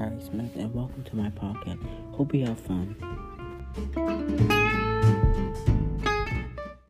Smith, and welcome to my podcast. Hope you have fun.